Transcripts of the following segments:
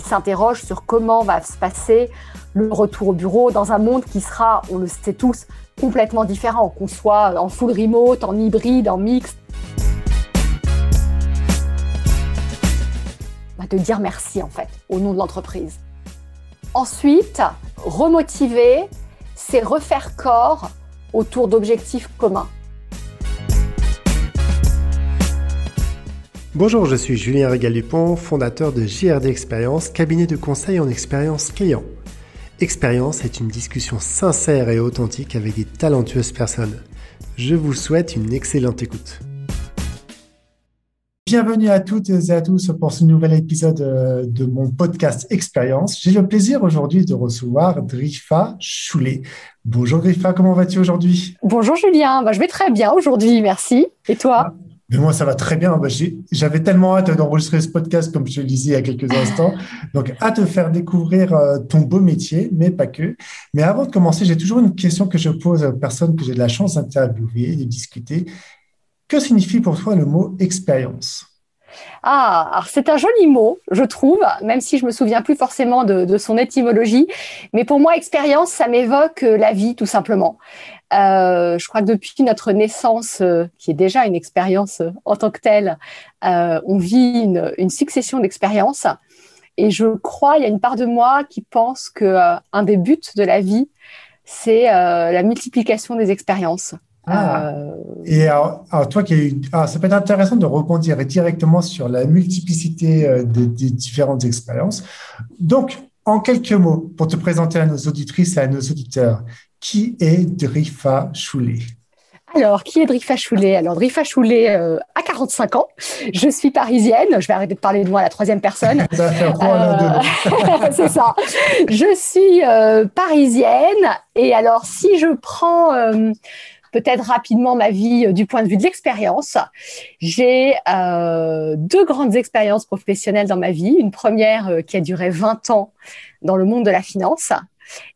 qui s'interroge sur comment va se passer le retour au bureau dans un monde qui sera, on le sait tous, complètement différent, qu'on soit en full remote, en hybride, en mixte. De dire merci en fait au nom de l'entreprise. Ensuite, remotiver, c'est refaire corps autour d'objectifs communs. Bonjour, je suis Julien Régal-Dupont, fondateur de JRD Expérience, cabinet de conseil en expérience client. Expérience est une discussion sincère et authentique avec des talentueuses personnes. Je vous souhaite une excellente écoute. Bienvenue à toutes et à tous pour ce nouvel épisode euh, de mon podcast Expérience. J'ai le plaisir aujourd'hui de recevoir Drifa Choulet. Bonjour Drifa, comment vas-tu aujourd'hui? Bonjour Julien, bah, je vais très bien aujourd'hui, merci. Et toi? ah, mais moi, ça va très bien. Bah, j'avais tellement hâte d'enregistrer ce podcast, comme je le disais il y a quelques instants. Donc, hâte de faire découvrir euh, ton beau métier, mais pas que. Mais avant de commencer, j'ai toujours une question que je pose aux personnes que j'ai de la chance d'interviewer, de discuter. Que signifie pour toi le mot expérience? Ah, c'est un joli mot, je trouve, même si je me souviens plus forcément de, son étymologie. Mais pour moi, expérience, ça m'évoque euh, la vie, tout simplement. Euh, je crois que depuis notre naissance, euh, qui est déjà une expérience en tant que telle, on vit une, succession d'expériences. Et je crois, il y a une part de moi qui pense que un des buts de la vie, c'est la multiplication des expériences. Ah. Euh, et alors, toi qui eu, ah, ça peut être intéressant de rebondir directement sur la multiplicité euh, des, différentes expériences. Donc, en quelques mots, pour te présenter à nos auditrices et à nos auditeurs, qui est Drifa Choulet alors, qui est Drifa Choulet Alors, Drifa Choulet euh, a 45 ans. Je suis parisienne. Je vais arrêter de parler de moi à la troisième personne. ça fait C'est ça. Je suis parisienne. Et alors, si je prends peut-être rapidement ma vie euh, du point de vue de l'expérience. J'ai euh, deux grandes expériences professionnelles dans ma vie. Une première euh, qui a duré 20 ans dans le monde de la finance.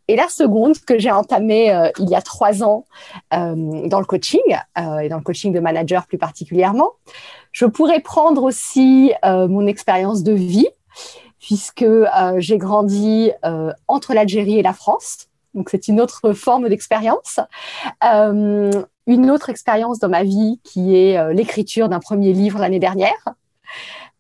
Et la seconde que j'ai entamée il y a trois ans dans le coaching et dans le coaching de manager plus particulièrement. Je pourrais prendre aussi mon expérience de vie puisque j'ai grandi entre l'Algérie et la France. Donc c'est une autre forme d'expérience. Euh, une autre expérience dans ma vie qui est euh, l'écriture d'un premier livre l'année dernière.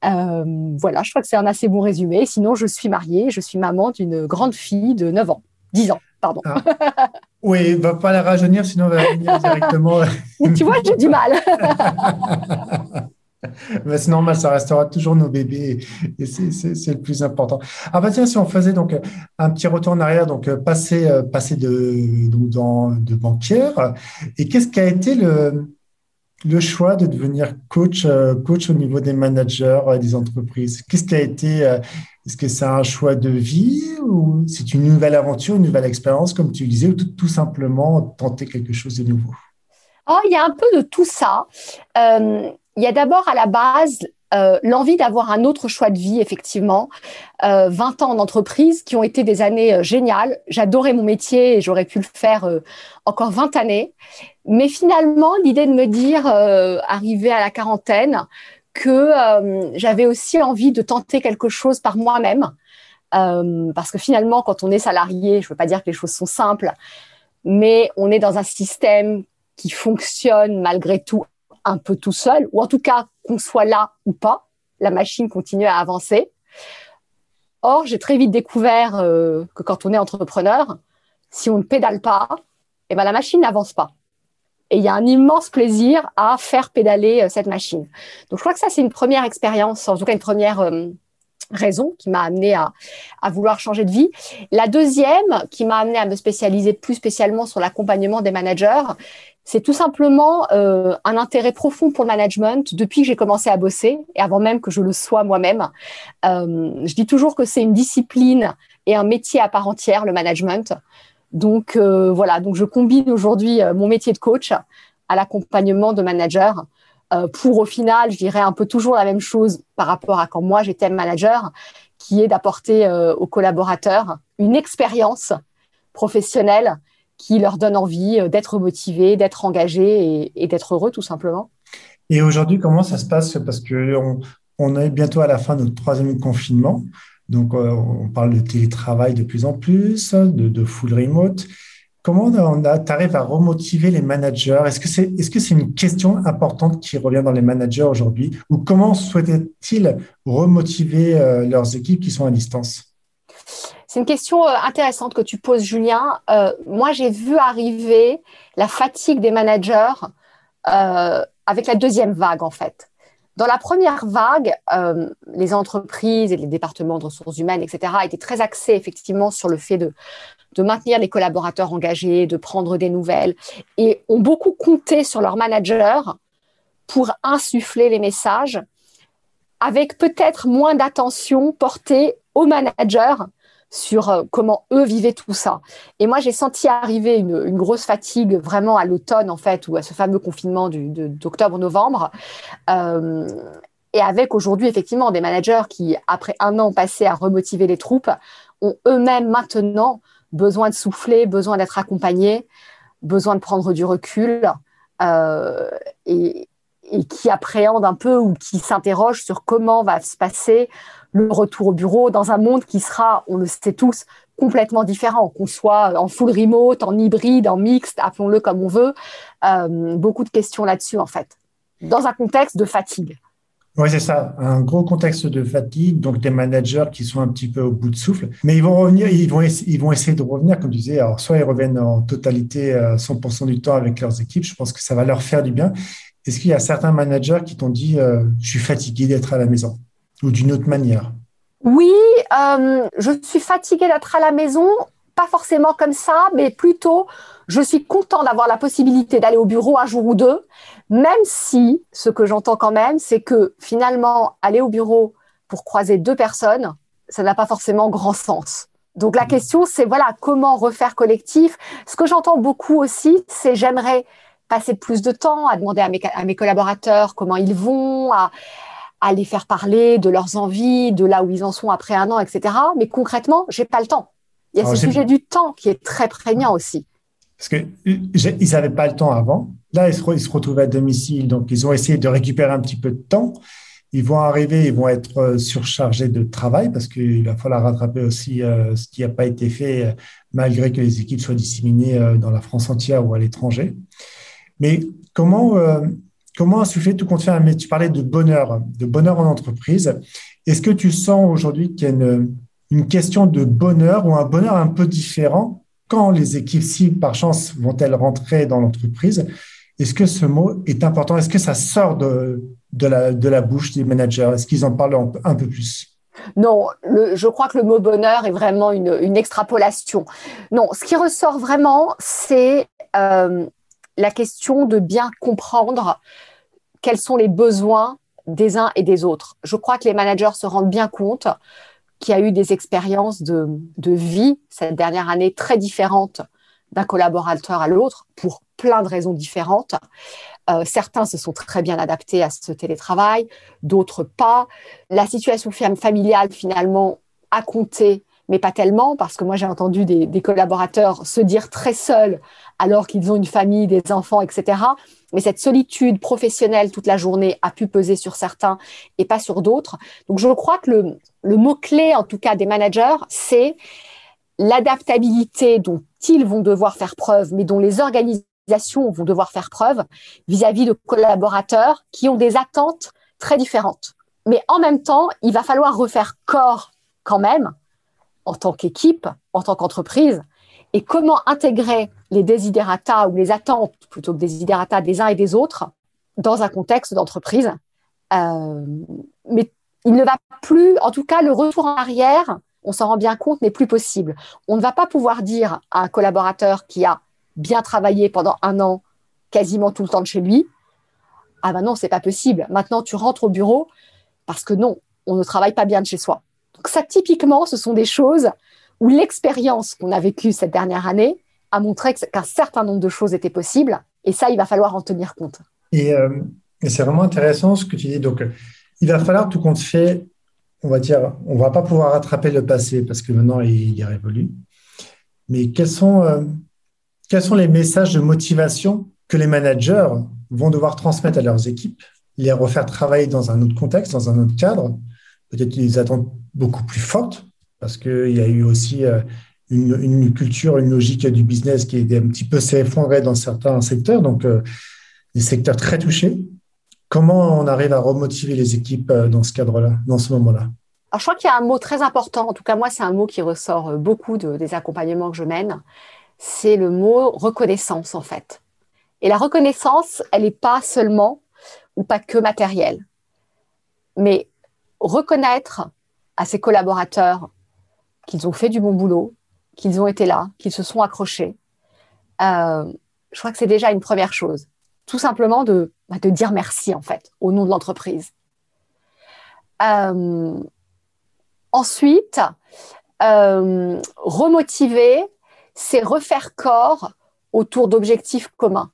Euh, voilà, je crois que c'est un assez bon résumé. Sinon, je suis mariée, je suis maman d'une grande fille de 9 ans, 10 ans, pardon. Ah. Oui, va pas la rajeunir, sinon on va venir directement. tu vois, j'ai du mal. c'est normal, ça restera toujours nos bébés et c'est le plus important. Ah bah tiens, si on faisait donc un petit retour en arrière, donc euh, passer, euh, passer de, dans, de banquière, et qu'est-ce qui a été le, le choix de devenir coach, euh, coach au niveau des managers des entreprises. Qu'est-ce qui a été Est-ce que c'est un choix de vie ou c'est une nouvelle aventure, une nouvelle expérience, comme tu disais, ou tout, tout simplement tenter quelque chose de nouveau? Oh, il y a un peu de tout ça. Il y a d'abord à la base euh, l'envie d'avoir un autre choix de vie, effectivement. Euh, 20 ans d'entreprise qui ont été des années euh, géniales. J'adorais mon métier et j'aurais pu le faire euh, encore 20 années. Mais finalement, l'idée de me dire, arrivé à la quarantaine, que j'avais aussi envie de tenter quelque chose par moi-même. parce que finalement, quand on est salarié, je ne veux pas dire que les choses sont simples, mais on est dans un système qui fonctionne malgré tout un peu tout seul, ou en tout cas qu'on soit là ou pas, la machine continue à avancer. Or, j'ai très vite découvert euh, que quand on est entrepreneur, si on ne pédale pas, eh ben, la machine n'avance pas. Et il y a un immense plaisir à faire pédaler euh, cette machine. Donc, je crois que ça, c'est une première expérience, en tout cas une première euh, raison qui m'a amené à, à, vouloir changer de vie. La deuxième, qui m'a amené à me spécialiser plus spécialement sur l'accompagnement des managers, c'est tout simplement euh, un intérêt profond pour le management depuis que j'ai commencé à bosser et avant même que je le sois moi-même. Euh, je dis toujours que c'est une discipline et un métier à part entière, le management. Donc euh, voilà, donc je combine aujourd'hui mon métier de coach à l'accompagnement de managers pour au final, je dirais un peu toujours la même chose par rapport à quand moi j'étais manager, qui est d'apporter aux collaborateurs une expérience professionnelle qui leur donne envie euh, d'être motivés, d'être engagés et, d'être heureux tout simplement. Et aujourd'hui, comment ça se passe? Parce qu'on on est bientôt à la fin de notre troisième confinement. Donc, on parle de télétravail de plus en plus, de, full remote. Comment tu arrives à remotiver les managers? Est-ce que c'est est -ce c'est une question importante qui revient dans les managers aujourd'hui? Ou comment souhaitaient-ils remotiver leurs équipes qui sont à distance? C'est une question euh, intéressante que tu poses, Julien. Euh, moi, j'ai vu arriver la fatigue des managers euh, avec la deuxième vague, en fait. Dans la première vague, les entreprises et les départements de ressources humaines, etc., étaient très axés effectivement sur le fait de, de maintenir les collaborateurs engagés, de prendre des nouvelles, et ont beaucoup compté sur leurs managers pour insuffler les messages, avec peut-être moins d'attention portée aux managers sur euh, comment eux vivaient tout ça. Et moi, j'ai senti arriver une, grosse fatigue vraiment à l'automne, en fait, ou à ce fameux confinement d'octobre-novembre. Euh, et avec aujourd'hui, effectivement, des managers qui, après un an passé à remotiver les troupes, ont eux-mêmes maintenant besoin de souffler, besoin d'être accompagnés, besoin de prendre du recul. Euh, et, et qui appréhendent un peu ou qui s'interrogent sur comment va se passer le retour au bureau dans un monde qui sera, on le sait tous, complètement différent, qu'on soit en full remote, en hybride, en mixte, appelons-le comme on veut. Euh, beaucoup de questions là-dessus, en fait, dans un contexte de fatigue. Oui, c'est ça, un gros contexte de fatigue, donc des managers qui sont un petit peu au bout de souffle, mais ils vont revenir, ils vont, ils vont essayer de revenir, comme tu disais, alors soit ils reviennent en totalité 100% euh, du temps avec leurs équipes, je pense que ça va leur faire du bien. Est-ce qu'il y a certains managers qui t'ont dit, euh, je suis fatigué d'être à la maison? Ou d'une autre manière? Oui, euh, je suis fatiguée d'être à la maison, pas forcément comme ça, mais plutôt je suis content d'avoir la possibilité d'aller au bureau un jour ou deux, même si ce que j'entends quand même, c'est que finalement, aller au bureau pour croiser deux personnes, ça n'a pas forcément grand sens. Donc la question, c'est voilà, comment refaire collectif? Ce que j'entends beaucoup aussi, c'est j'aimerais passer plus de temps à demander à mes, à mes collaborateurs comment ils vont, à, à les faire parler de leurs envies, de là où ils en sont après un an, etc. Mais concrètement, j'ai pas le temps. Il y a ce sujet du temps qui est très prégnant aussi. Parce qu'ils n'avaient pas le temps avant. Là, ils se, ils se retrouvent à domicile, donc ils ont essayé de récupérer un petit peu de temps. Ils vont arriver, ils vont être euh, surchargés de travail parce qu'il va falloir rattraper aussi euh, ce qui n'a pas été fait, euh, malgré que les équipes soient disséminées dans la France entière ou à l'étranger. Mais comment, comment insuffler tout compte fait tu parlais de bonheur, de bonheur en entreprise. Est-ce que tu sens aujourd'hui qu'il y a une, une, question de bonheur ou un bonheur un peu différent quand les équipes, si par chance, vont-elles rentrer dans l'entreprise? Est-ce que ce mot est important? Est-ce que ça sort de, de, la, de la bouche des managers? Est-ce qu'ils en parlent un, peu plus? Non, je crois que le mot bonheur est vraiment une, une extrapolation. Non, ce qui ressort vraiment, c'est euh, la question de bien comprendre quels sont les besoins des uns et des autres. Je crois que les managers se rendent bien compte qu'il y a eu des expériences de, vie cette dernière année très différentes d'un collaborateur à l'autre pour plein de raisons différentes. Euh, certains se sont très bien adaptés à ce télétravail, d'autres pas. La situation familiale, finalement, a compté mais pas tellement, parce que moi j'ai entendu des, collaborateurs se dire très seuls alors qu'ils ont une famille, des enfants, etc. Mais cette solitude professionnelle toute la journée a pu peser sur certains et pas sur d'autres. Donc je crois que le, mot-clé, en tout cas des managers, c'est l'adaptabilité dont ils vont devoir faire preuve, mais dont les organisations vont devoir faire preuve vis-à-vis -vis de collaborateurs qui ont des attentes très différentes. Mais en même temps, il va falloir refaire corps quand même en tant qu'équipe, en tant qu'entreprise, et comment intégrer les desiderata ou les attentes, plutôt que des desiderata des uns et des autres, dans un contexte d'entreprise. Euh, mais il ne va plus, en tout cas, le retour en arrière, on s'en rend bien compte, n'est plus possible. On ne va pas pouvoir dire à un collaborateur qui a bien travaillé pendant un an, quasiment tout le temps de chez lui, ah ben non, c'est pas possible. Maintenant, tu rentres au bureau parce que non, on ne travaille pas bien de chez soi. Donc ça, typiquement, ce sont des choses où l'expérience qu'on a vécue cette dernière année a montré qu'un certain nombre de choses étaient possibles. Et ça, il va falloir en tenir compte. Et, euh, c'est vraiment intéressant ce que tu dis. Donc, il va falloir tout compte fait, on va dire, on va pas pouvoir rattraper le passé parce que maintenant, il, est révolu. Mais quels sont, euh, quels sont les messages de motivation que les managers vont devoir transmettre à leurs équipes, les refaire travailler dans un autre contexte, dans un autre cadre peut-être des attentes beaucoup plus fortes, parce qu'il y a eu aussi euh, une, culture, une logique du business qui est un petit peu s'effondrée dans certains secteurs, donc euh, des secteurs très touchés. Comment on arrive à remotiver les équipes euh, dans ce cadre-là, dans ce moment-là? Alors, je crois qu'il y a un mot très important, en tout cas moi c'est un mot qui ressort beaucoup des accompagnements que je mène, c'est le mot reconnaissance en fait. Et la reconnaissance, elle n'est pas seulement ou pas que matérielle, mais reconnaître à ses collaborateurs qu'ils ont fait du bon boulot, qu'ils ont été là, qu'ils se sont accrochés, euh, je crois que c'est déjà une première chose. Tout simplement de, bah, dire merci, en fait, au nom de l'entreprise. Euh, ensuite, euh, remotiver, c'est refaire corps autour d'objectifs communs.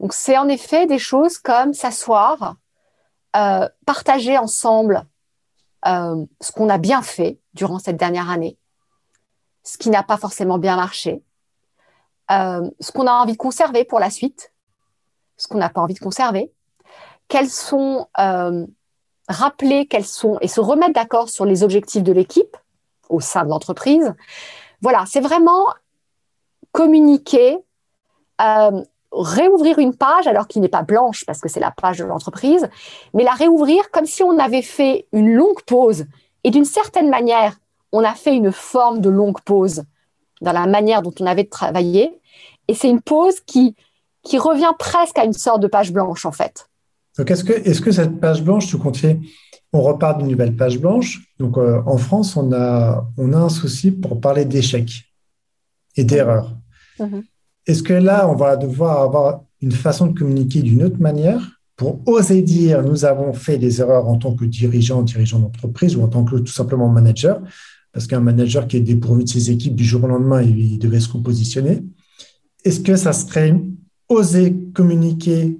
Donc, c'est en effet des choses comme s'asseoir, partager ensemble ce qu'on a bien fait durant cette dernière année, ce qui n'a pas forcément bien marché, euh, ce qu'on a envie de conserver pour la suite, ce qu'on n'a pas envie de conserver, quels sont euh, rappeler quels sont et se remettre d'accord sur les objectifs de l'équipe au sein de l'entreprise. Voilà, c'est vraiment communiquer, euh, réouvrir une page alors qu'il n'est pas blanche parce que c'est la page de l'entreprise, mais la réouvrir comme si on avait fait une longue pause et d'une certaine manière, on a fait une forme de longue pause dans la manière dont on avait de travailler. Et c'est une pause qui, qui revient presque à une sorte de page blanche, en fait. Donc, est-ce que, est que cette page blanche, tu comptes on repart d'une nouvelle page blanche? Donc, euh, en France, on a, on a un souci pour parler d'échecs et d'erreurs. Mhm. Est-ce que là, on va devoir avoir une façon de communiquer d'une autre manière pour oser dire nous avons fait des erreurs en tant que dirigeant, dirigeant d'entreprise ou en tant que tout simplement manager? Parce qu'un manager qui est dépourvu de ses équipes du jour au lendemain, il devait se repositionner. Est-ce que ça serait oser communiquer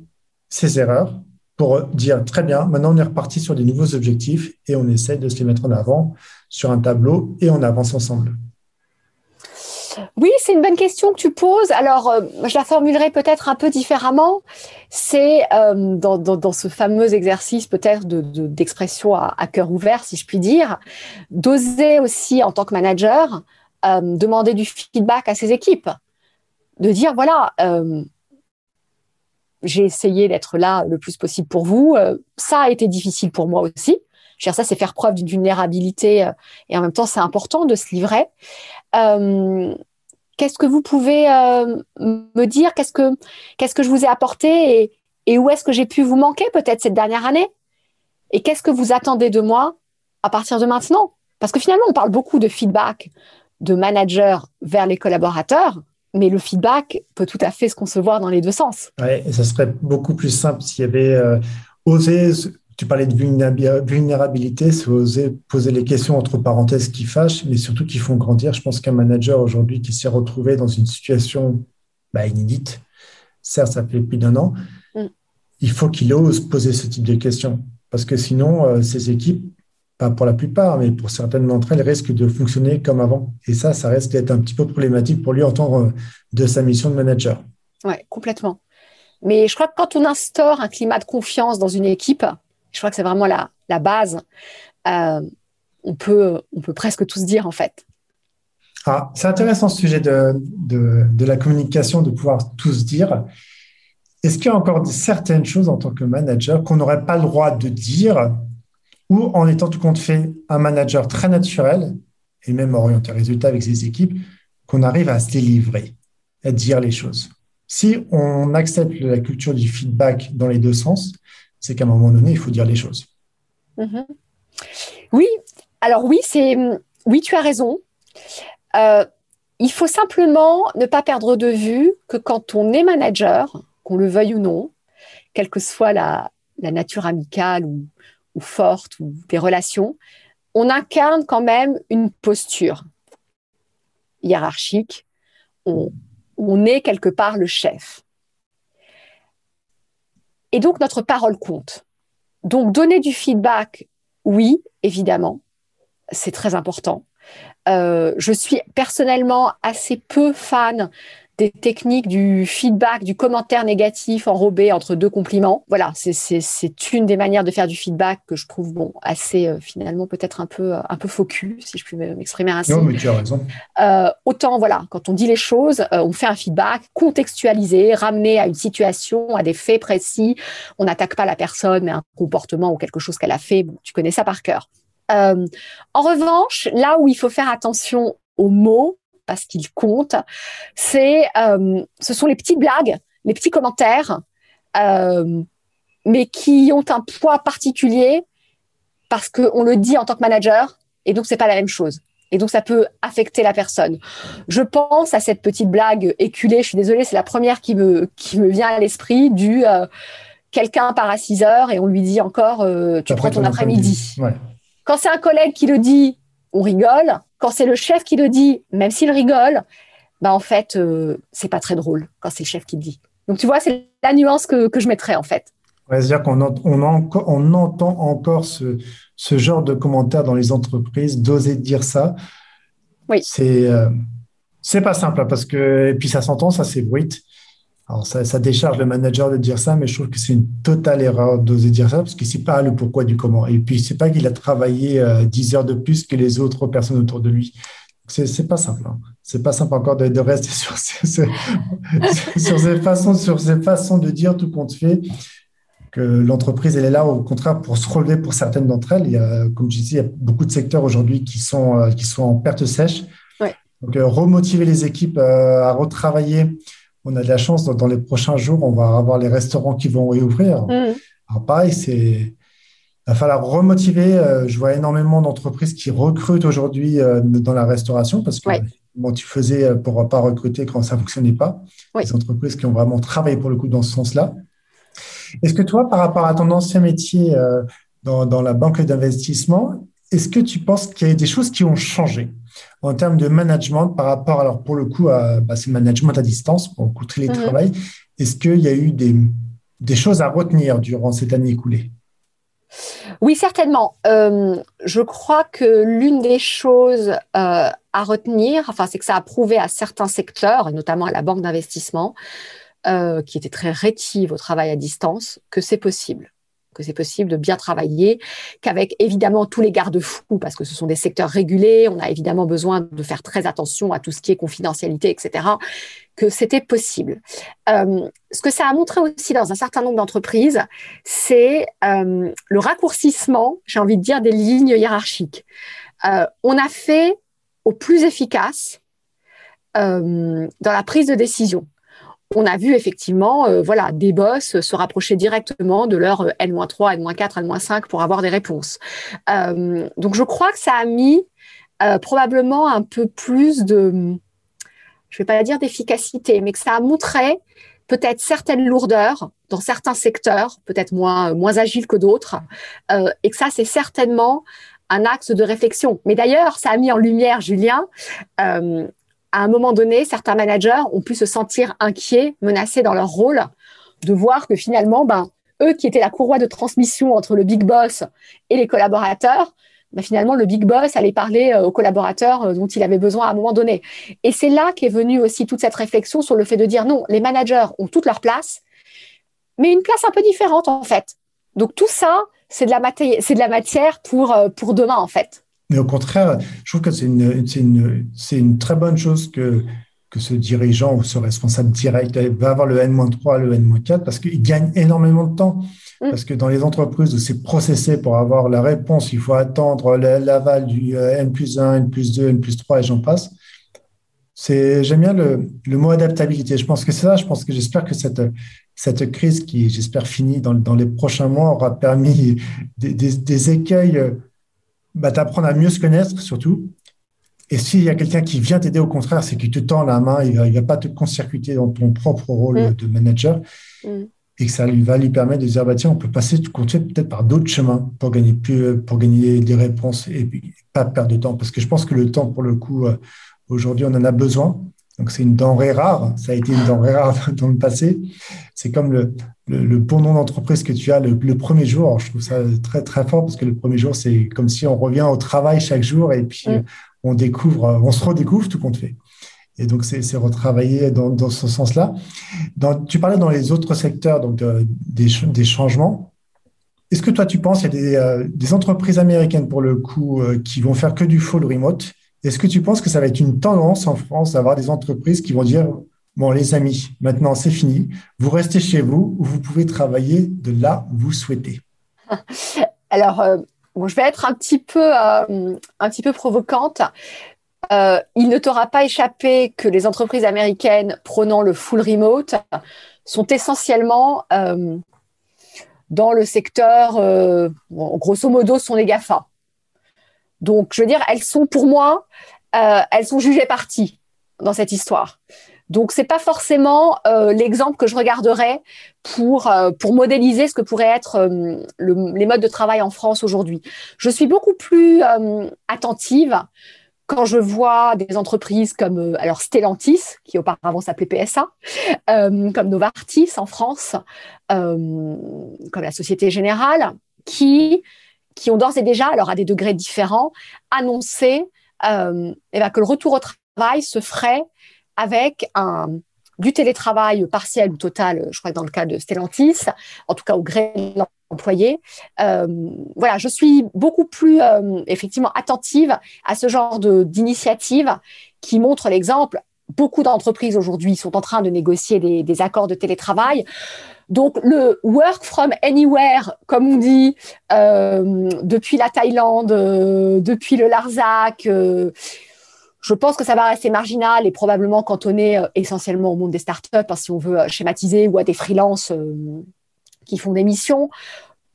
ses erreurs pour dire très bien, maintenant on est reparti sur des nouveaux objectifs et on essaie de se les mettre en avant sur un tableau et on avance ensemble? Oui, c'est une bonne question que tu poses. Alors, euh, je la formulerai peut-être un peu différemment. C'est euh, dans, ce fameux exercice peut-être d'expression à, cœur ouvert, si je puis dire, d'oser aussi en tant que manager euh, demander du feedback à ses équipes, de dire voilà, j'ai essayé d'être là le plus possible pour vous. ça a été difficile pour moi aussi. Je veux dire, ça, c'est faire preuve d'une vulnérabilité et en même temps, c'est important de se livrer. Qu'est-ce que vous pouvez euh, me dire? Qu'est-ce que qu'est-ce que je vous ai apporté et, où est-ce que j'ai pu vous manquer peut-être cette dernière année? Et qu'est-ce que vous attendez de moi à partir de maintenant? Parce que finalement, on parle beaucoup de feedback de manager vers les collaborateurs, mais le feedback peut tout à fait se concevoir dans les deux sens. Oui, et ça serait beaucoup plus simple s'il y avait euh, osé tu parlais de vulnérabilité, c'est oser poser les questions entre parenthèses qui fâchent, mais surtout qui font grandir. Je pense qu'un manager aujourd'hui qui s'est retrouvé dans une situation bah, inédite, certes, ça fait plus d'un an, mm. il faut qu'il ose poser ce type de questions. Parce que sinon, euh, ces équipes, pas pour la plupart, mais pour certaines d'entre elles, risquent de fonctionner comme avant. Et ça, ça risque d'être un petit peu problématique pour lui en tant euh, de sa mission de manager. Oui, complètement. Mais je crois que quand on instaure un climat de confiance dans une équipe, je crois que c'est vraiment la, base. Euh, on, peut, on peut presque tous dire, en fait. Ah, c'est intéressant ce sujet de, de, de, la communication, de pouvoir tous dire. Est-ce qu'il y a encore certaines choses en tant que manager qu'on n'aurait pas le droit de dire ou en étant tout compte fait un manager très naturel et même orienté résultat avec ses équipes, qu'on arrive à se délivrer, à dire les choses? Si on accepte la culture du feedback dans les deux sens, c'est qu'à un moment donné, il faut dire les choses. Mhm. Oui, alors oui, c'est oui, tu as raison. Euh, il faut simplement ne pas perdre de vue que quand on est manager, qu'on le veuille ou non, quelle que soit la, nature amicale ou, forte des relations, on incarne quand même une posture hiérarchique. on est quelque part le chef. Et donc, notre parole compte. Donc, donner du feedback, oui, évidemment, c'est très important. Euh, je suis personnellement assez peu fan des techniques du feedback, du commentaire négatif enrobé entre deux compliments. Voilà, c'est une des manières de faire du feedback que je trouve bon assez euh, finalement peut-être un peu un peu faux si je puis m'exprimer ainsi. Non, mais tu as raison. Euh, autant voilà, quand on dit les choses, euh, on fait un feedback contextualisé, ramené à une situation, à des faits précis. On n'attaque pas la personne, mais un comportement ou quelque chose qu'elle a fait. Bon, tu connais ça par cœur. en revanche, là où il faut faire attention aux mots, parce qu'ils comptent, c'est, euh, ce sont les petites blagues, les petits commentaires, euh, mais qui ont un poids particulier parce qu'on le dit en tant que manager, et donc c'est pas la même chose. Et donc ça peut affecter la personne. Je pense à cette petite blague éculée. Je suis désolée, c'est la première qui me qui me vient à l'esprit du euh, quelqu'un part à 6 heures et on lui dit encore tu prends ton, après-midi. Quand c'est un collègue qui le dit, on rigole. Quand c'est le chef qui le dit, même s'il rigole, bah en fait, euh, c'est pas très drôle quand c'est le chef qui le dit. Donc tu vois, c'est la nuance que, que, je mettrais en fait. C'est-à-dire qu'on on, on, entend encore ce, ce, genre de commentaires dans les entreprises, d'oser dire ça. Oui. C'est euh, pas simple hein, parce que et puis ça s'entend, ça s'ébruite. Alors ça, ça, décharge le manager de dire ça, mais je trouve que c'est une totale erreur d'oser dire ça parce qu'il ne sait pas le pourquoi du comment. Et puis, c'est pas qu'il a travaillé 10 euh, heures de plus que les autres personnes autour de lui. C'est, pas simple. Hein. C'est pas simple encore de, de rester sur ces, sur, ces façons, sur ces façons de dire tout compte fait que l'entreprise, elle est là au contraire pour se relever pour certaines d'entre elles. Il y a, comme je disais, il y a beaucoup de secteurs aujourd'hui qui sont, euh, qui sont en perte sèche. Donc, euh, remotiver les équipes à retravailler on a de la chance, dans, les prochains jours, on va avoir les restaurants qui vont réouvrir. Alors pareil, c'est il va falloir remotiver. Euh, je vois énormément d'entreprises qui recrutent aujourd'hui euh, dans la restauration parce que bon, tu faisais euh, pour pas recruter quand ça fonctionnait pas. Les entreprises qui ont vraiment travaillé pour le coup dans ce sens-là. Est-ce que toi, par rapport à ton ancien métier dans, dans la banque d'investissement, est-ce que tu penses qu'il y a des choses qui ont changé? En termes de management par rapport, alors pour le coup, à bah, ce management à distance, pour le coup, télétravail, mhm. est-ce qu'il y a eu des, des, choses à retenir durant cette année écoulée? Oui, certainement. Euh, je crois que l'une des choses euh, à retenir, enfin, c'est que ça a prouvé à certains secteurs, et notamment à la banque d'investissement, euh, qui était très rétive au travail à distance, que c'est possible que c'est possible de bien travailler, qu'avec évidemment tous les garde-fous, parce que ce sont des secteurs régulés, on a évidemment besoin de faire très attention à tout ce qui est confidentialité, etc., que c'était possible. Euh, ce que ça a montré aussi dans un certain nombre d'entreprises, c'est euh, le raccourcissement, j'ai envie de dire, des lignes hiérarchiques. Euh, on a fait au plus efficace dans la prise de décision on a vu effectivement euh, voilà, des boss se rapprocher directement de leur euh, N-3, N-4, N-5 pour avoir des réponses. Euh, donc je crois que ça a mis probablement un peu plus de, je vais pas dire d'efficacité, mais que ça a montré peut-être certaines lourdeurs dans certains secteurs, peut-être moins, moins agiles que d'autres, et que ça, c'est certainement un axe de réflexion. Mais d'ailleurs, ça a mis en lumière, Julien, à un moment donné, certains managers ont pu se sentir inquiets, menacés dans leur rôle, de voir que finalement, ben, eux qui étaient la courroie de transmission entre le big boss et les collaborateurs, ben, finalement, le big boss allait parler euh, aux collaborateurs euh, dont il avait besoin à un moment donné. Et c'est là qu'est venue aussi toute cette réflexion sur le fait de dire non, les managers ont toute leur place, mais une place un peu différente en fait. Donc tout ça, c'est de la, matière pour, euh, pour demain en fait. Mais au contraire, je trouve que c'est une, une, une, très bonne chose que, que ce dirigeant ou ce responsable direct va avoir le N-3, le N-4, parce qu'il gagne énormément de temps. Mm. Parce que dans les entreprises où c'est processé pour avoir la réponse, il faut attendre l'aval du euh, N plus 1, N plus 2, N plus 3 et j'en passe. J'aime bien le, le, mot adaptabilité. Je pense que c'est ça. Je pense que j'espère que cette, cette crise qui, j'espère, finit dans, dans les prochains mois aura permis des, des, des écueils bah, t'apprendre à mieux se connaître surtout. Et s'il y a quelqu'un qui vient t'aider, au contraire, c'est qu'il te tend la main, il ne va, pas te concircuiter dans ton propre rôle mm. de manager. Mm. Et que ça lui va lui permettre de dire, bah, tiens, on peut passer peut-être par d'autres chemins pour gagner, plus, pour gagner des réponses et puis pas perdre de temps. Parce que je pense que le temps, pour le coup, euh, aujourd'hui, on en a besoin. Donc, c'est une denrée rare. Ça a été une denrée rare dans le passé. C'est comme le, le, bon nom d'entreprise que tu as le, premier jour. je trouve ça très, très fort parce que le premier jour, c'est comme si on revient au travail chaque jour et puis mm. on découvre, on se redécouvre tout compte fait. et donc c'est retravaillé dans, dans ce sens-là. Tu parlais dans les autres secteurs donc des, des, changements. Est-ce que toi, tu penses qu'il y a des, des, entreprises américaines, pour le coup, qui vont faire que du full remote? Est-ce que tu penses que ça va être une tendance en France d'avoir des entreprises qui vont dire Bon, les amis, maintenant c'est fini. Vous restez chez vous, vous pouvez travailler de là où vous souhaitez. Alors, euh, je vais être un petit peu, euh, un petit peu provocante. Euh, il ne t'aura pas échappé que les entreprises américaines prônant le full remote sont essentiellement dans le secteur, grosso modo, sont les GAFA. Donc, je veux dire, elles sont pour moi, elles sont jugées parties dans cette histoire. Donc, c'est pas forcément euh, l'exemple que je regarderais pour, euh, pour modéliser ce que pourrait être euh, les modes de travail en France aujourd'hui. Je suis beaucoup plus attentive quand je vois des entreprises comme alors Stellantis, qui auparavant s'appelait PSA, comme Novartis en France, comme la Société Générale, qui, qui ont d'ores et déjà, alors à des degrés différents, annoncé eh ben, que le retour au travail se ferait avec du télétravail partiel ou total, je crois que dans le cas de Stellantis, en tout cas au gré de l'employé. Euh, voilà, je suis beaucoup plus euh, effectivement attentive à ce genre d'initiative qui montre l'exemple. Beaucoup d'entreprises aujourd'hui sont en train de négocier des, accords de télétravail. Donc le work from anywhere, comme on dit, euh, depuis la Thaïlande, depuis le Larzac, je pense que ça va rester marginal et probablement cantonné euh, essentiellement au monde des startups, hein, si on veut euh, schématiser, ou à des freelances euh, qui font des missions.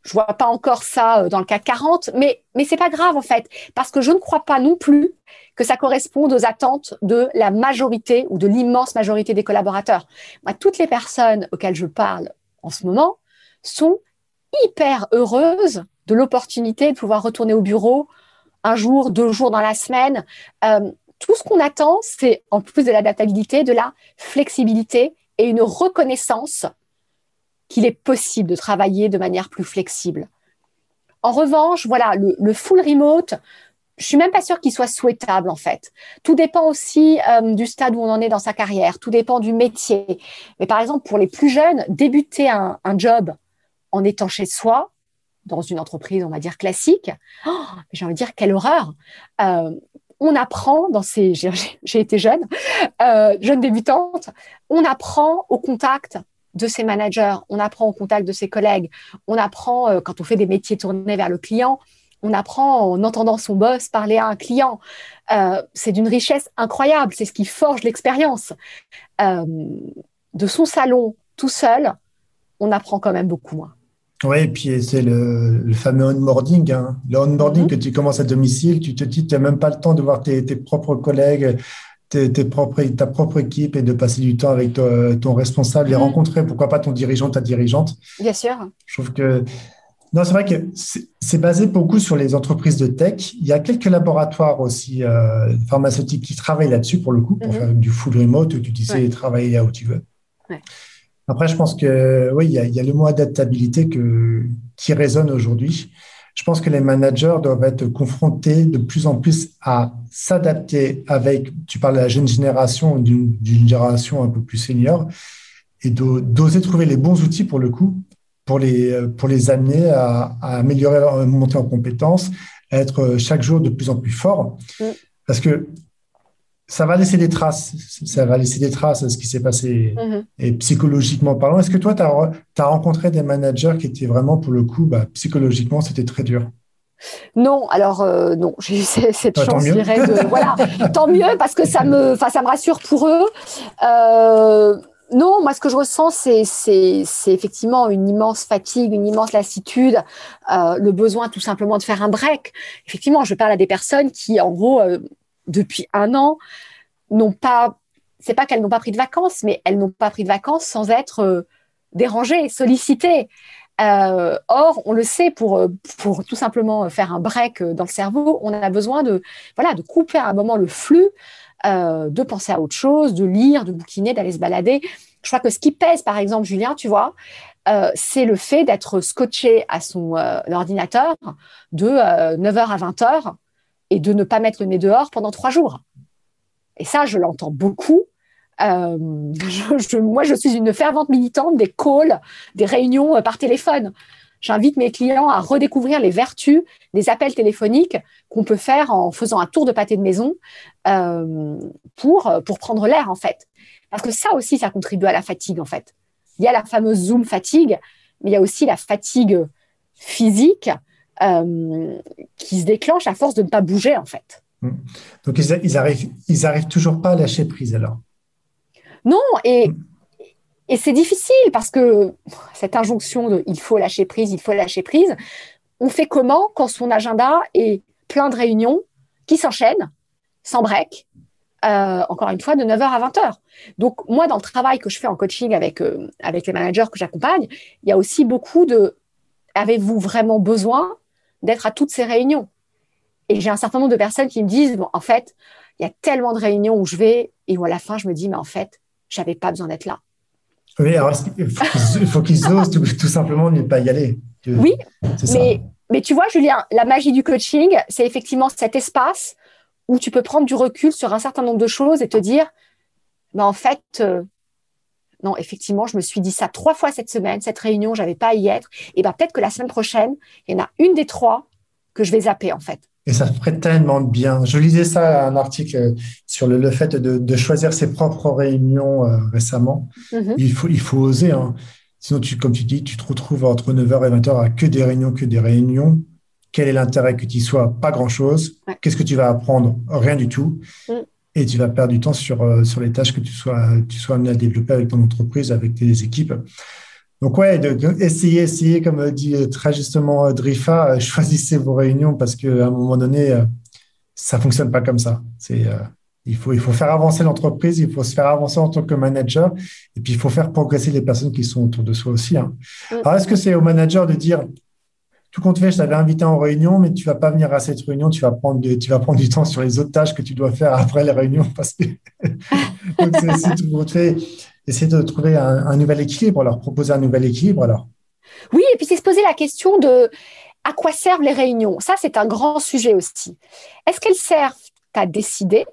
Je vois pas encore ça dans le CAC 40, mais mais c'est pas grave en fait, parce que je ne crois pas non plus que ça corresponde aux attentes de la majorité ou de l'immense majorité des collaborateurs. Moi, toutes les personnes auxquelles je parle en ce moment sont hyper heureuses de l'opportunité de pouvoir retourner au bureau un jour, deux jours dans la semaine tout ce qu'on attend, c'est en plus de l'adaptabilité, de la flexibilité et une reconnaissance qu'il est possible de travailler de manière plus flexible. En revanche, voilà, le, full remote, je suis même pas sûre qu'il soit souhaitable en fait. Tout dépend aussi euh, du stade où on en est dans sa carrière, tout dépend du métier. Mais par exemple, pour les plus jeunes, débuter un, job en étant chez soi, dans une entreprise, on va dire classique, oh, j'ai envie de dire quelle horreur. Euh, on apprend dans ces, j'ai été jeune, euh, jeune débutante, on apprend au contact de ses managers, on apprend au contact de ses collègues, on apprend euh, quand on fait des métiers tournés vers le client, on apprend en entendant son boss parler à un client. Euh, c'est d'une richesse incroyable, c'est ce qui forge l'expérience. de son salon tout seul, on apprend quand même beaucoup moins. Oui, et puis c'est le, fameux onboarding. Hein. Le onboarding mhm. que tu commences à domicile, tu te dis, tu n'as même pas le temps de voir tes, propres collègues, tes, propres, ta propre équipe et de passer du temps avec ton responsable et mhm. rencontrer, pourquoi pas ton dirigeant, ta dirigeante. Bien sûr. Je trouve que. Non, c'est vrai que c'est basé beaucoup sur les entreprises de tech. Il y a quelques laboratoires aussi euh, pharmaceutiques qui travaillent là-dessus pour le coup, pour mhm. faire du full remote, où tu sais travailler là où tu veux. Ouais. Après, je pense que oui, il y a, y a le mot adaptabilité que, qui résonne aujourd'hui. Je pense que les managers doivent être confrontés de plus en plus à s'adapter avec, tu parles de la jeune génération, d'une génération un peu plus senior, et d'oser trouver les bons outils pour le coup, pour les, pour les amener à, à améliorer leur montée en compétences, à être chaque jour de plus en plus fort. Mm. Parce que ça va laisser des traces. Ça va laisser des traces à ce qui s'est passé. Mm-hmm. Et psychologiquement parlant, est-ce que toi, tu as, rencontré des managers qui étaient vraiment, pour le coup, bah, psychologiquement, c'était très dur? Non, alors euh, non, j'ai eu cette chance, je dirais, de, voilà, tant mieux parce que ça me, ça me rassure pour eux. Euh, non, moi, ce que je ressens, c'est effectivement une immense fatigue, une immense lassitude, euh, le besoin tout simplement de faire un break. Effectivement, je parle à des personnes qui, en gros, depuis un an n'ont pas, c'est pas qu'elles n'ont pas pris de vacances, mais elles n'ont pas pris de vacances sans être euh, dérangées, sollicitées. Euh, or, on le sait, pour, euh, pour tout simplement faire un break dans le cerveau, on a besoin de, voilà, de couper à un moment le flux, de penser à autre chose, de lire, de bouquiner, d'aller se balader. Je crois que ce qui pèse, par exemple, Julien, tu vois, c'est le fait d'être scotché à son ordinateur de 9h à 20h et de ne pas mettre le nez dehors pendant trois jours. et ça, je l'entends beaucoup. Euh, moi, je suis une fervente militante des calls, des réunions par téléphone. J'invite mes clients à redécouvrir les vertus des appels téléphoniques qu'on peut faire en faisant un tour de pâté de maison pour, pour prendre l'air, en fait. Parce que ça aussi, ça contribue à la fatigue, en fait. Il y a la fameuse Zoom fatigue, mais il y a aussi la fatigue physique euh, qui se déclenche à force de ne pas bouger, en fait. Mmh. Donc, ils, ils, arrivent, ils arrivent toujours pas à lâcher prise, alors? Non, et, mmh. et c'est difficile parce que cette injonction de il faut lâcher prise, il faut lâcher prise, on fait comment quand son agenda est plein de réunions qui s'enchaînent, sans break, euh, encore une fois, de 9h à 20h. Donc, moi, dans le travail que je fais en coaching avec, euh, avec les managers que j'accompagne, il y a aussi beaucoup de avez-vous vraiment besoin? D'être à toutes ces réunions Et j'ai un certain nombre de personnes qui me disent bon, en fait, il y a tellement de réunions où je vais et où à la fin, je me dis mais en fait, j'avais pas besoin d'être là. Oui, alors il faut qu'ils osent tout, simplement ne pas y aller. Oui, mais, mais tu vois, Julien, la magie du coaching, c'est effectivement cet espace où tu peux prendre du recul sur un certain nombre de choses et te dire, mais en fait, euh, non, effectivement, je me suis dit ça trois fois cette semaine, cette réunion, j'avais pas à y être. Et ben peut-être que la semaine prochaine, il y en a une des trois que je vais zapper en fait. Et ça ferait tellement de bien. Je lisais ça, un article sur le, fait de, choisir ses propres réunions euh, récemment. Mm-hmm. Il, faut, il faut oser. Hein. Sinon, tu, comme tu dis, tu te retrouves entre 9h et 20h à que des réunions, que des réunions. Quel est l'intérêt que tu y sois? Pas grand-chose. Qu'est-ce que tu vas apprendre? Rien du tout. Mm. Et tu vas perdre du temps sur, euh, sur les tâches que tu sois, tu sois amené à développer avec ton entreprise, avec tes équipes. Donc, ouais, de, essayer, essayer, comme dit très justement euh, Drifa, euh, choisissez vos réunions parce qu'à un moment donné, ça fonctionne pas comme ça. C'est, il, faut, il faut faire avancer l'entreprise, il faut se faire avancer en tant que manager, et puis il faut faire progresser les personnes qui sont autour de soi aussi. Hein. Mm. Alors, est-ce que c'est au manager de dire tout compte fait, je t'avais invité en réunion, mais tu vas pas venir à cette réunion, tu vas prendre, tu vas prendre du temps sur les autres tâches que tu dois faire après les réunions parce que c'est tout compte fait. Essayer de trouver un, nouvel équilibre, leur proposer un nouvel équilibre alors. Oui, et puis c'est se poser la question de à quoi servent les réunions. Ça, c'est un grand sujet aussi. Est-ce qu'elles servent à décider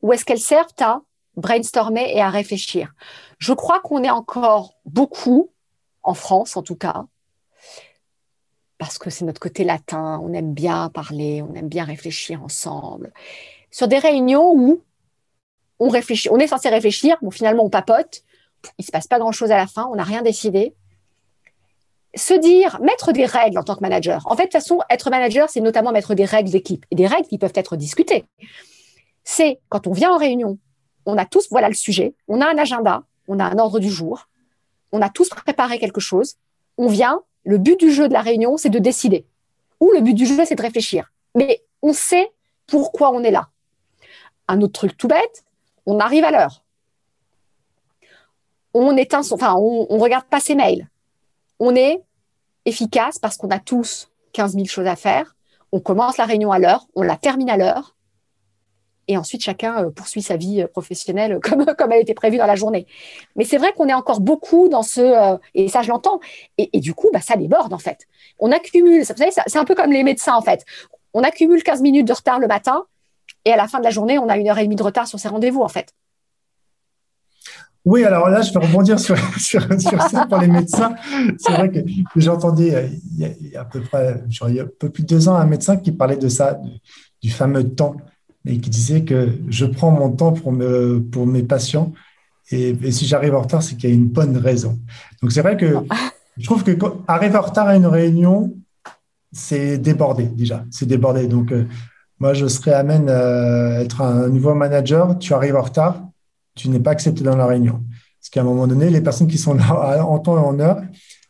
ou est-ce qu'elles servent à brainstormer et à réfléchir? Je crois qu'on est encore beaucoup, en France en tout cas, parce que c'est notre côté latin, on aime bien parler, on aime bien réfléchir ensemble. Sur des réunions où on est censé réfléchir, bon finalement on papote, il se passe pas grand chose à la fin, on n'a rien décidé. Se dire, mettre des règles en tant que manager. En fait, de toute façon, être manager, c'est notamment mettre des règles d'équipe et des règles qui peuvent être discutées. C'est quand on vient en réunion, on a tous, voilà le sujet, on a un agenda, on a un ordre du jour, on a tous préparé quelque chose, on vient, le but du jeu de la réunion, c'est de décider. Ou le but du jeu, c'est de réfléchir. Mais on sait pourquoi on est là. Un autre truc tout bête, on arrive à l'heure. On éteint enfin, regarde pas ses mails. On est efficace parce qu'on a tous 15 000 choses à faire. On commence la réunion à l'heure, on la termine à l'heure et ensuite chacun euh, poursuit sa vie euh, professionnelle comme, comme elle était prévue dans la journée. Mais c'est vrai qu'on est encore beaucoup dans ce, euh, et ça je l'entends, et, du coup, bah, ça déborde en fait. On accumule, vous savez, c'est un peu comme les médecins en fait. On accumule 15 minutes de retard le matin, et à la fin de la journée, on a une heure et demie de retard sur ses rendez-vous en fait. Oui, alors là, je vais rebondir sur, sur, ça pour les médecins. C'est vrai que j'entendais il, y a à peu près, il y a un peu plus de deux ans, un médecin qui parlait de ça, du fameux temps et qui disait que je prends mon temps pour, me, pour mes patients et, si j'arrive en retard, c'est qu'il y a une bonne raison. Donc c'est vrai que je trouve que quand, arriver en retard à une réunion, c'est débordé déjà, c'est débordé. Donc euh, moi, je serais amène à être un nouveau manager, tu arrives en retard, tu n'es pas accepté dans la réunion. Parce qu'à un moment donné, les personnes qui sont là en temps et en heure,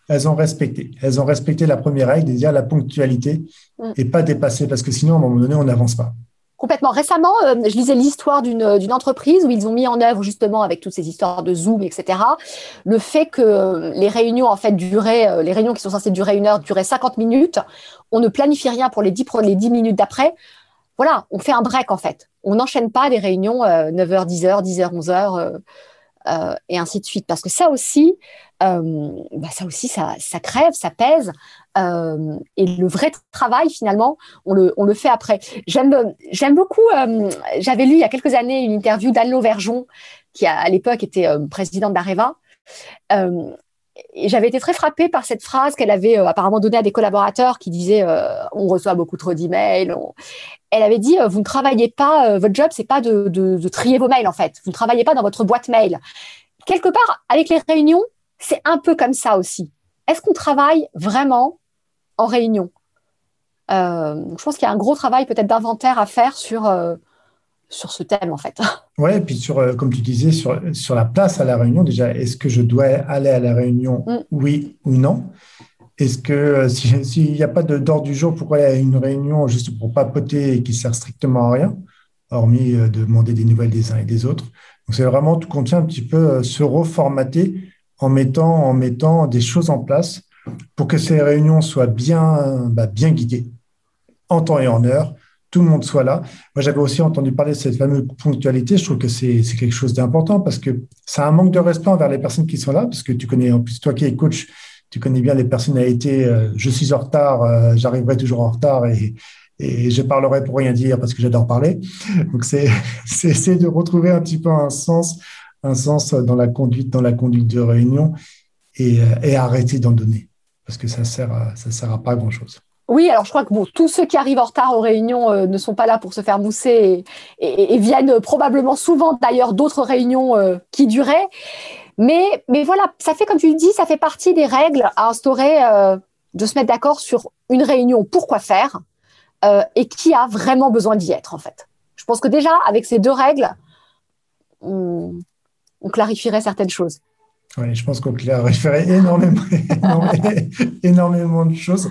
elles ont respecté. Elles ont respecté la première règle, c'est-à-dire la ponctualité, mm. et pas dépasser, parce que sinon, à un moment donné, on n'avance pas. Complètement. Récemment, euh, je lisais l'histoire euh, d'une entreprise où ils ont mis en œuvre justement avec toutes ces histoires de Zoom, etc. Le fait que les réunions en fait duraient, euh, les réunions qui sont censées durer une heure duraient 50 minutes. On ne planifie rien pour les 10, les 10 minutes d'après. Voilà, on fait un break en fait. On n'enchaîne pas des réunions 9h, 10h, 10h, 11h et ainsi de suite. Parce que ça aussi, bah, ça aussi, ça, crève, ça pèse. Et le vrai travail, finalement, on le, on fait après. J'aime, beaucoup, j'avais lu il y a quelques années une interview d'Anne Verjon, qui à l'époque était présidente d'Areva. et j'avais été très frappée par cette phrase qu'elle avait apparemment donnée à des collaborateurs qui disaient on reçoit beaucoup trop d'emails. Elle avait dit vous ne travaillez pas, votre job c'est pas de, trier vos mails en fait. Vous ne travaillez pas dans votre boîte mail. Quelque part, avec les réunions, c'est un peu comme ça aussi. Est-ce qu'on travaille vraiment en réunion euh, Je pense qu'il y a un gros travail peut-être d'inventaire à faire sur, euh, sur ce thème en fait. Oui, et puis sur, euh, comme tu disais, sur, sur la place à la réunion, déjà, est-ce que je dois aller à la réunion, mm. oui ou non? Est-ce que s'il n'y a pas d'ordre du jour, pourquoi il y a une réunion juste pour papoter et qui sert strictement à rien, hormis de demander des nouvelles des uns et des autres? Donc c'est vraiment, tout contient un petit peu se reformater en mettant, en mettant des choses en place pour que ces réunions soient bien, bah, bien guidées, en temps et en heure, tout le monde soit là. Moi, j'avais aussi entendu parler de cette fameuse ponctualité. Je trouve que c'est quelque chose d'important parce que c'est un manque de respect envers les personnes qui sont là, parce que tu connais, en plus, toi qui es coach, tu connais bien les personnalités. Euh, je suis en retard, euh, j'arriverai toujours en retard et, et je parlerai pour rien dire parce que j'adore parler. Donc, c'est essayer de retrouver un petit peu un sens un sens dans la conduite, dans la conduite de réunion et, euh, arrêter d'en donner parce que ça sert sert à pas grand chose. Oui, alors je crois que bon, tous ceux qui arrivent en retard aux réunions euh, ne sont pas là pour se faire mousser et, viennent probablement souvent d'ailleurs d'autres réunions euh, qui duraient. Mais, mais voilà, ça fait, comme tu le dis, ça fait partie des règles à instaurer de se mettre d'accord sur une réunion, pourquoi faire et qui a vraiment besoin d'y être en fait. Je pense que déjà, avec ces deux règles, on, on clarifierait certaines choses. Oui, je pense qu'on clarifierait énormément, énormément, de choses.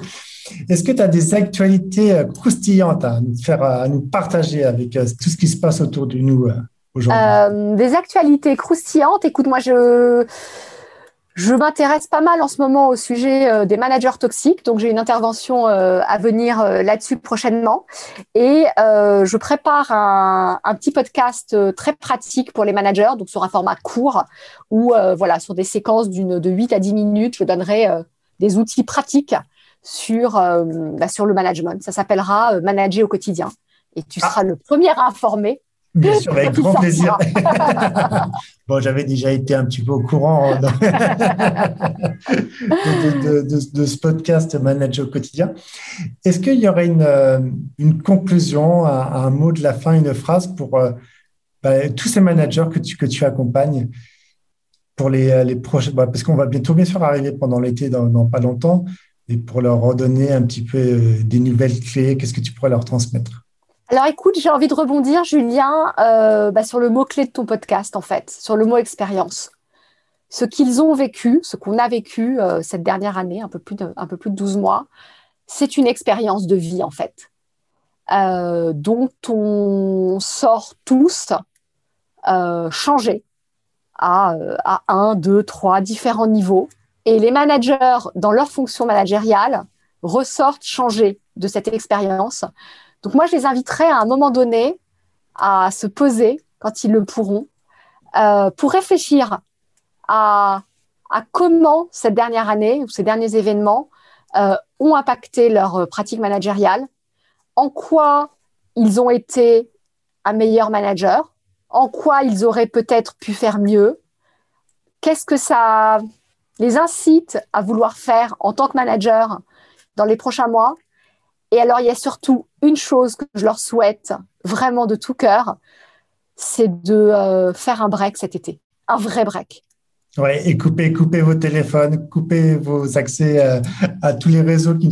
Est-ce que tu as des actualités euh, croustillantes à nous, faire, à nous partager avec euh, tout ce qui se passe autour de nous euh, aujourd'hui? Des actualités croustillantes? Écoute, moi, je, je m'intéresse pas mal en ce moment au sujet euh, des managers toxiques, donc j'ai une intervention euh, à venir euh, là-dessus prochainement. Et je prépare un, petit podcast très pratique pour les managers, donc sur un format court, où voilà, sur des séquences d'une de 8 à 10 minutes, je donnerai des outils pratiques sur, bah, sur le management. Ça s'appellera Manager au quotidien. Et tu ah. seras le premier informé Bien sûr, avec grand plaisir. bon, j'avais déjà été un petit peu au courant de, ce podcast Manager au quotidien. Est-ce qu'il y aurait une, euh, conclusion, un, mot de la fin, une phrase pour euh, bah, tous ces managers que tu, que tu accompagnes pour les, euh, les prochains, bah, parce qu'on va bientôt bien sûr arriver pendant l'été dans, pas longtemps, et pour leur redonner un petit peu des nouvelles clés, qu'est-ce que tu pourrais leur transmettre? Alors écoute, j'ai envie de rebondir, Julien, euh, bah, sur le mot-clé de ton podcast, en fait, sur le mot expérience. Ce qu'ils ont vécu, ce qu'on a vécu euh, cette dernière année, un peu, plus de, un peu plus de 12 mois, c'est une expérience de vie, en fait, euh, dont on sort tous changés à un, deux, trois différents niveaux. Et les managers, dans leur fonction managériale, ressortent changés de cette expérience donc moi, je les inviterai à un moment donné à se poser, quand ils le pourront, euh, pour réfléchir à, comment cette dernière année ou ces derniers événements euh, ont impacté leur pratique managériale, en quoi ils ont été un meilleur manager, en quoi ils auraient peut-être pu faire mieux, qu'est-ce que ça les incite à vouloir faire en tant que manager dans les prochains mois? Et alors, il y a surtout une chose que je leur souhaite vraiment de tout cœur, c'est de euh, faire un break cet été, un vrai break. Ouais, et couper, couper vos téléphones, couper vos accès euh, à, tous les réseaux qui,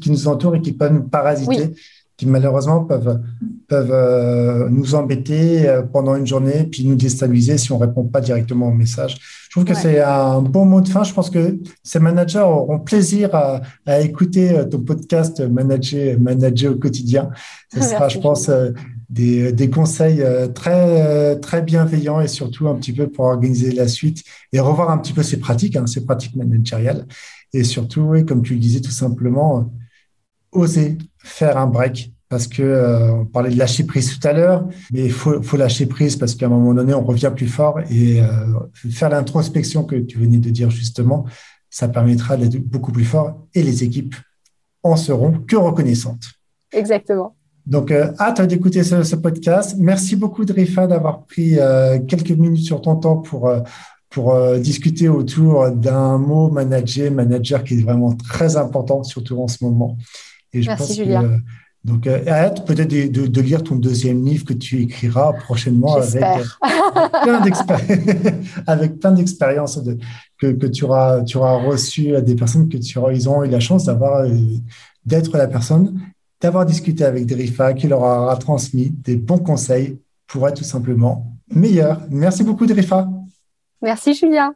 qui, nous, entourent et qui peuvent nous parasiter, qui malheureusement peuvent, peuvent euh, nous embêter pendant une journée, puis nous déstabiliser si on ne répond pas directement au message. Je trouve que c'est un bon mot de fin. Je pense que ces managers auront plaisir à, écouter euh, ton podcast Manager, Manager au quotidien. Ce sera, je pense, euh, des, des, conseils euh, très, très bienveillants et surtout un petit peu pour organiser la suite et revoir un petit peu ces pratiques, hein, ces pratiques managériales. Et surtout, comme tu le disais, tout simplement, oser faire un break parce que euh, on parlait de lâcher prise tout à l'heure, mais il faut, faut, lâcher prise parce qu'à un moment donné, on revient plus fort et euh, faire l'introspection que tu venais de dire justement, ça permettra d'être beaucoup plus fort et les équipes en seront que reconnaissantes. Exactement. Donc, euh, hâte d'écouter ce, ce, podcast. Merci beaucoup, Drifa, d'avoir pris euh, quelques minutes sur ton temps pour, euh, pour discuter autour d'un mot manager, manager qui est vraiment très important, surtout en ce moment. Et je Merci, pense Julia. Que, donc, hâte peut-être de, de, lire ton deuxième livre que tu écriras prochainement avec, avec plein d'expériences que, que tu auras, tu auras reçues à des personnes que tu auras, ils ont eu la chance d'avoir, d'être la personne d'avoir discuté avec Derifa qui leur aura transmis des bons conseils pour être tout simplement meilleur. Merci beaucoup Derifa. Merci Julia.